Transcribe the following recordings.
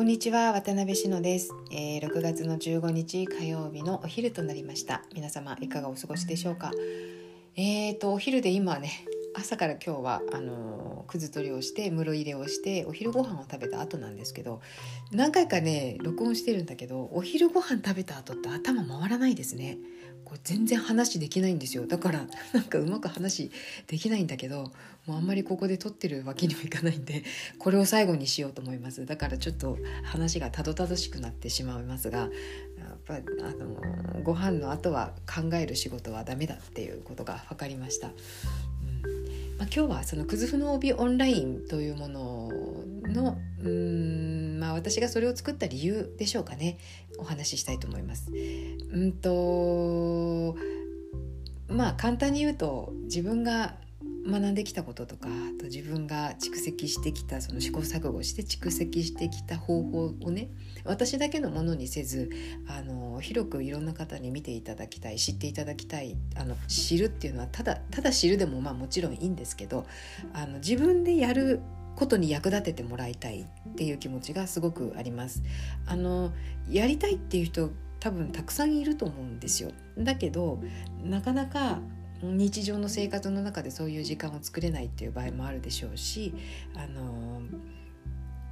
こんにちは渡辺篠です、えー、6月の15日火曜日のお昼となりました。皆様いかがお過ごしでしょうか？えーとお昼で今ね朝から今日はあのくず取りをして室入れをしてお昼ご飯を食べた後なんですけど何回かね録音してるんだけどお昼ご飯食べた後って頭回らないですね。これ全然話できないんですよ。だからなんかうまく話できないんだけどもうあんまりここで撮ってるわけにもいかないんでこれを最後にしようと思います。だからちょっと話がたどたどしくなってしまいますがやっぱあのご飯の後は考える仕事はダメだっていうことが分かりました。うん。まあ、今日はそのくずふの帯オンラインというもののうんまあ私がそれを作った理由でしょうかねお話ししたいと思います。うんとまあ簡単に言うと自分が学んできたこととかあと自分が蓄積してきたその試行錯誤して蓄積してきた方法をね私だけのものにせずあの広くいろんな方に見ていただきたい知っていただきたいあの知るっていうのはただただ知るでもまあもちろんいいんですけどあの自分でやることに役立ててもらいたいっていう気持ちがすごくあります。あのやりたいっていう人多分たくさんいると思うんですよ。だけどなかなか日常の生活の中でそういう時間を作れないっていう場合もあるでしょうし、あの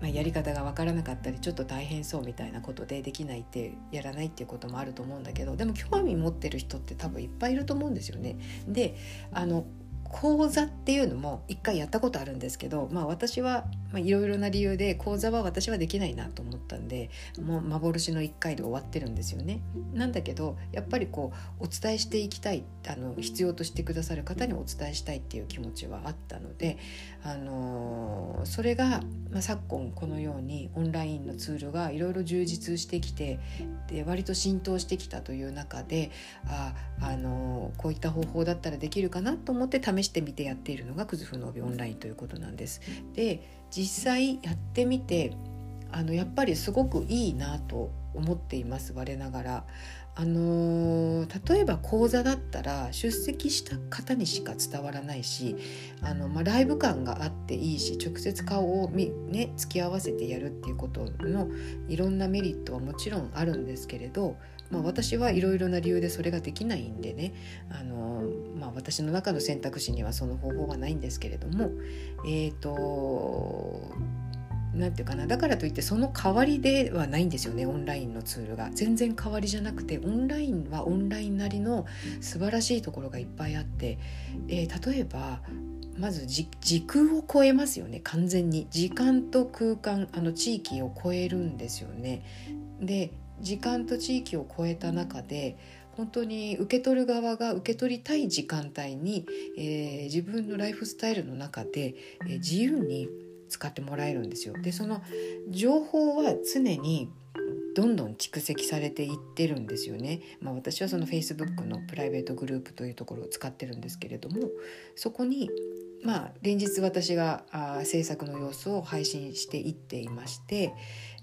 まあ、やり方が分からなかったりちょっと大変そうみたいなことでできないってやらないっていうこともあると思うんだけどでも興味持ってる人って多分いっぱいいると思うんですよね。であの講座っていうのも一回やったことあるんですけど、まあ、私はいろいろな理由で講座は私はできないなと思ったんでもう幻の1回で終わってるんですよね。なんだけどやっぱりこうお伝えしていきたいあの必要としてくださる方にお伝えしたいっていう気持ちはあったので、あのー、それが、まあ、昨今このようにオンラインのツールがいろいろ充実してきてで割と浸透してきたという中であ、あのー、こういった方法だったらできるかなと思って試してみてやっているのがクズフの帯オンラインということなんです。で実際やってみてあのやっぱりすごくいいなと思っています我ながら。あの、例えば講座だったら出席した方にしか伝わらないしあの、まあ、ライブ感があっていいし直接顔をみ、ね、付き合わせてやるっていうことのいろんなメリットはもちろんあるんですけれどまあ、私はいろいろな理由でそれができないんでねあの、まあ、私の中の選択肢にはその方法はないんですけれどもえっ、ー、と何て言うかなだからといってその代わりではないんですよねオンラインのツールが。全然代わりじゃなくてオンラインはオンラインなりの素晴らしいところがいっぱいあって、えー、例えばまず時空を超えますよね完全に。時間と空間あの地域を超えるんですよね。で時間と地域を超えた中で本当に受け取る側が受け取りたい時間帯に、えー、自分のライフスタイルの中で、えー、自由に使ってもらえるんですよ。でその情報は常にどんどん蓄積されていってるんですよね。まあ、私はその Facebook のプライベートグループというところを使ってるんですけれどもそこにまあ連日私があ制作の様子を配信していっていまして、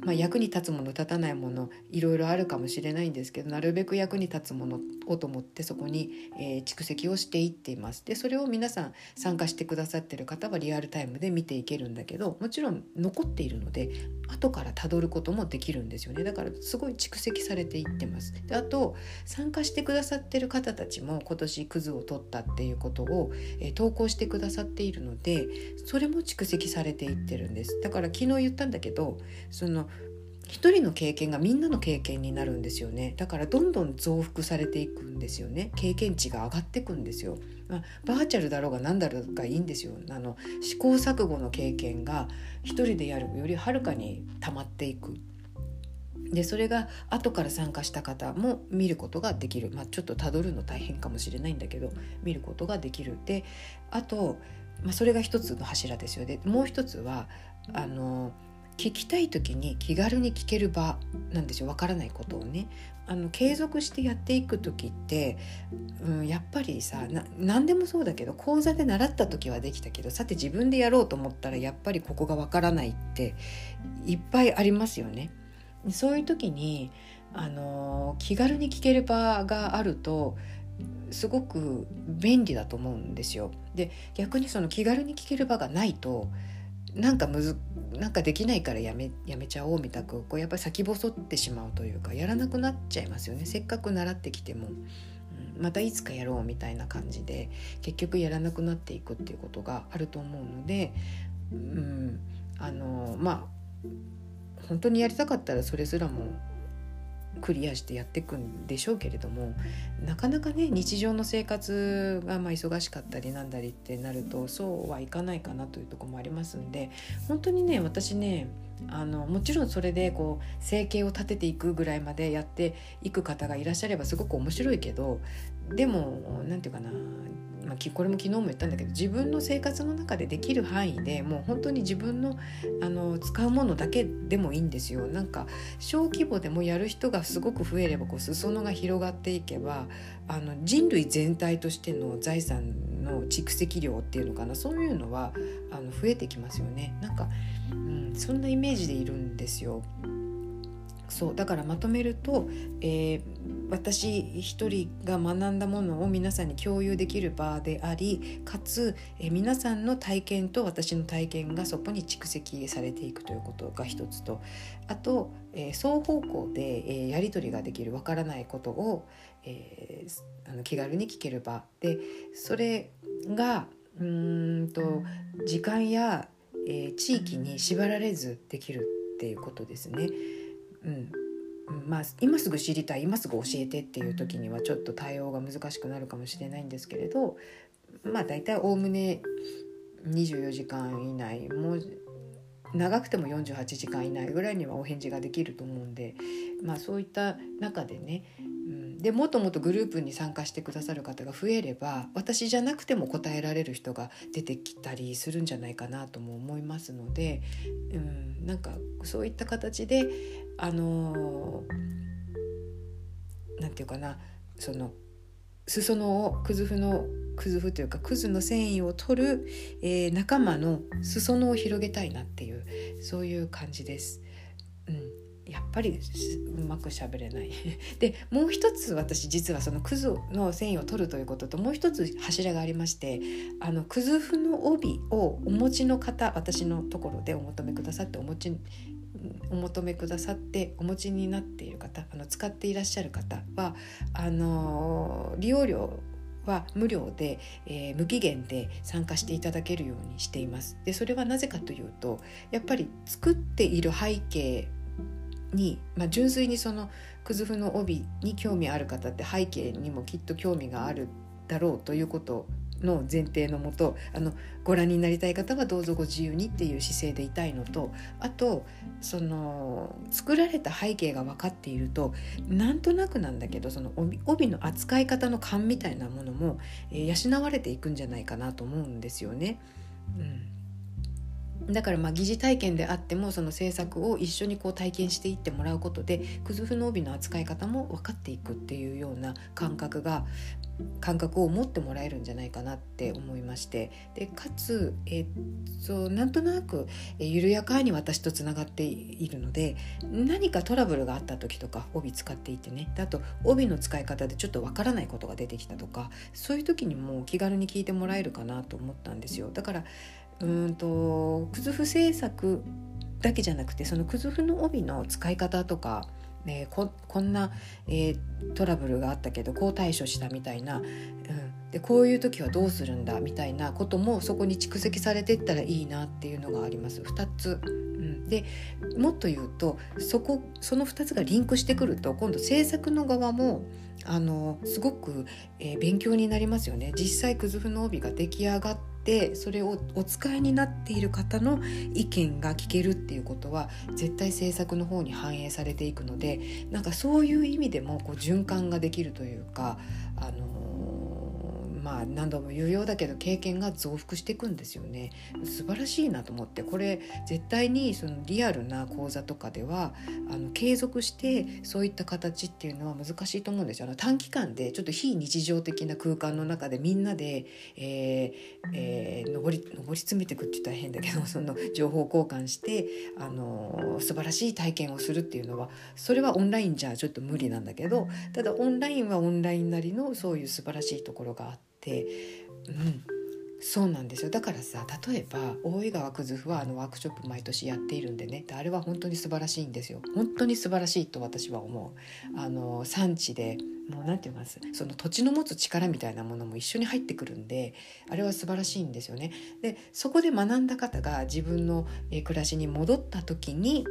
まあ、役に立つもの立たないものいろいろあるかもしれないんですけどなるべく役に立つものをと思ってそこに、えー、蓄積をしていっています。でそれを皆さん参加してくださってる方はリアルタイムで見ていけるんだけどもちろん残っているので後からたどることもできるんですよね。だからすごい蓄積されていってます。であと参加してくださってる方たちも今年クズを取ったっていうことを、えー、投稿してくださっているのでそれも蓄積されていってるんです。だから昨日言ったんだけどその一人の経験がみんなの経験になるんですよね。だからどんどん増幅されていくんですよね。経験値が上がっていくんですよ、まあ、バーチャルだろうが何だろうがいいんですよ。あの試行錯誤の経験が一人でやるよりはるかに溜まっていく。でそれが後から参加した方も見ることができる、まあ、ちょっとたどるの大変かもしれないんだけど見ることができる。であと、まあ、それが一つの柱ですよ。ねもう一つはあの聞きたい時に気軽に聞ける場なんですよわからないことをねあの継続してやっていく時って、うん、やっぱりさ何でもそうだけど講座で習った時はできたけどさて自分でやろうと思ったらやっぱりここがわからないっていっぱいありますよね。そういう時にあの気軽に聞ける場があるとすごく便利だと思うんですよ。で逆にその気軽に聞ける場がないとなんかむずなんかできないからやめやめちゃおうみたくこうやっぱり先細ってしまうというかやらなくなっちゃいますよね。せっかく習ってきても、うん、またいつかやろうみたいな感じで結局やらなくなっていくっていうことがあると思うので、うん、あのまあ本当にやりたかったらそれすらもクリアしてやっていくんでしょうけれどもなかなかね日常の生活がまあ忙しかったりなんだりってなるとそうはいかないかなというとこもありますんで本当にね私ねあのもちろんそれでこう生計を立てていくぐらいまでやっていく方がいらっしゃればすごく面白いけどでも何て言うかなまあ、これも昨日も言ったんだけど自分の生活の中でできる範囲でもう本当に自分のあの使うものだけでもいいんですよ。なんか小規模でもやる人がすごく増えればこう裾野が広がっていけばあの人類全体としての財産の蓄積量っていうのかなそういうのはあの増えてきますよね。なんか、うん、そんなイメージでいるんですよ。そうだからまとめると、えー、私一人が学んだものを皆さんに共有できる場でありかつ、えー、皆さんの体験と私の体験がそこに蓄積されていくということが一つとあと、えー、双方向で、えー、やり取りができるわからないことを、えー、あの気軽に聞ける場でそれがうんと時間や、えー、地域に縛られずできるっていうことですね。うん。まあ、今すぐ知りたい今すぐ教えてっていう時にはちょっと対応が難しくなるかもしれないんですけれどまあ大体おおむね24時間以内もう長くても48時間以内ぐらいにはお返事ができると思うんで、まあ、そういった中でね、うん、でもっともっとグループに参加してくださる方が増えれば私じゃなくても答えられる人が出てきたりするんじゃないかなとも思いますので、うん、なんかそういった形であのなんていうかなその裾野をくずふのくずふというかくずの繊維を取る、えー、仲間の裾野を広げたいなっていうそういう感じです。やっぱりうまくしゃべれない でもう一つ私実はそのくずの繊維を取るということともう一つ柱がありましてあのくずふの帯をお持ちの方私のところでお求めくださってお持ちお求めくださってお持ちになっている方あの使っていらっしゃる方はあの利用料は無料で、えー、無期限で参加していただけるようにしています。でそれはなぜかというとやっぱり作っている背景に、まあ、純粋にそのくずふの帯に興味ある方って背景にもきっと興味があるだろうということの前提のもとあのご覧になりたい方はどうぞご自由にっていう姿勢でいたいのとあとその作られた背景が分かっているとなんとなくなんだけどその帯の扱い方の勘みたいなものも、えー、養われていくんじゃないかなと思うんですよね。うんだからまあ疑似体験であってもその制作を一緒にこう体験していってもらうことでくずふの帯の扱い方も分かっていくっていうような感覚が感覚を持ってもらえるんじゃないかなって思いまして。でかつ、えっとなんとなく、緩やかに私とつながっているので何かトラブルがあった時とか帯使っていてね。あと帯の使い方でちょっとわからないことが出てきたとかそういう時にも気軽に聞いてもらえるかなと思ったんですよ。だからうんとくずふ制作だけじゃなくてそのくずふの帯の使い方とか、ね、ここんな、えー、トラブルがあったけどこう対処したみたいな、うん、でこういう時はどうするんだみたいなこともそこに蓄積されていったらいいなっていうのがあります2つ。うん、でもっと言うとそこその2つがリンクしてくると今度制作の側もあのすごく、えー、勉強になりますよね。実際くずふの帯が出来上がってそれをお使いになっている方の意見が聞けるっていうことは絶対制作の方に反映されていくのでなんかそういう意味でもこう循環ができるというかあのまあ何度も言うようだけど経験が増幅していくんですよね素晴らしいなと思ってこれ絶対にそのリアルな講座とかではあの継続してそういった形っていうのは難しいと思うんですよあの短期間でちょっと非日常的な空間の中でみんなで、えーえー、上り上り詰めていくって言ったら変だけど その情報交換してあの素晴らしい体験をするっていうのはそれはオンラインじゃちょっと無理なんだけどただオンラインはオンラインなりのそういう素晴らしいところがあって。うん、そうなんですよ。だからさ例えば大井川くずふはあのワークショップ毎年やっているんでね。あれは本当に素晴らしいんですよ。本当に素晴らしいと私は思う。あの産地でもう何て言います？その土地の持つ力みたいなものも一緒に入ってくるんであれは素晴らしいんですよね。でそこで学んだ方が自分の暮らしに戻った時に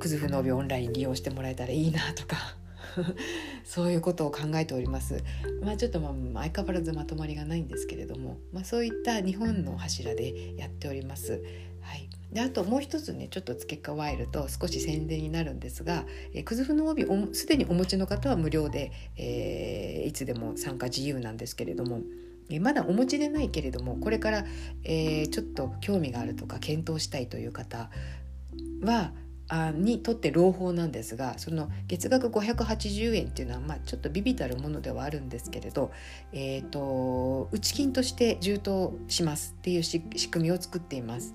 くずふの帯オンライン利用してもらえたらいいなとか。そういうことを考えております。まあ、ちょっとまあ相変わらずまとまりがないんですけれども、まあ、そういった日本の柱でやっております。はい、であともう一つねちょっと付け加えると少し宣伝になるんですが、えー、くずふの帯すでにお持ちの方は無料で、えー、いつでも参加自由なんですけれども。まだお持ちでないけれどもこれから、えー、ちょっと興味があるとか検討したいという方はあにとって朗報なんですがその月額580円っていうのは、まあ、ちょっとビビたるものではあるんですけれど、えーと、内金として充当しますっていう仕組みを作っています。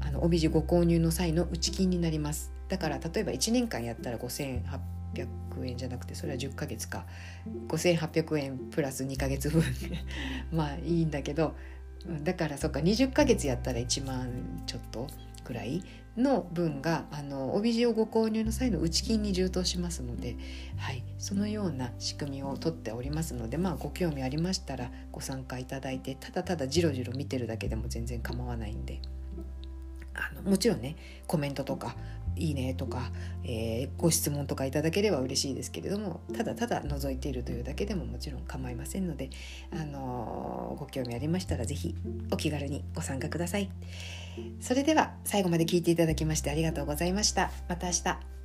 あの帯地ご購入の際の内金になります。だから例えば1年間やったら5800円じゃなくてそれは10ヶ月か。5800円プラス2ヶ月分。まあいいんだけどだからそっか20ヶ月やったら1万ちょっとくらい。の分があの帯地をご購入の際の内金に充当しますので、はい、そのような仕組みをとっておりますので、まあ、ご興味ありましたらご参加いただいてただただじろじろ見てるだけでも全然構わないんで。あのもちろんねコメントとかいいねとか、えー、ご質問とかいただければ嬉しいですけれどもただただ覗いているというだけでももちろん構いませんので、あのー、ご興味ありましたら是非お気軽にご参加ください。それでは最後まで聞いていただきましてありがとうございました。また明日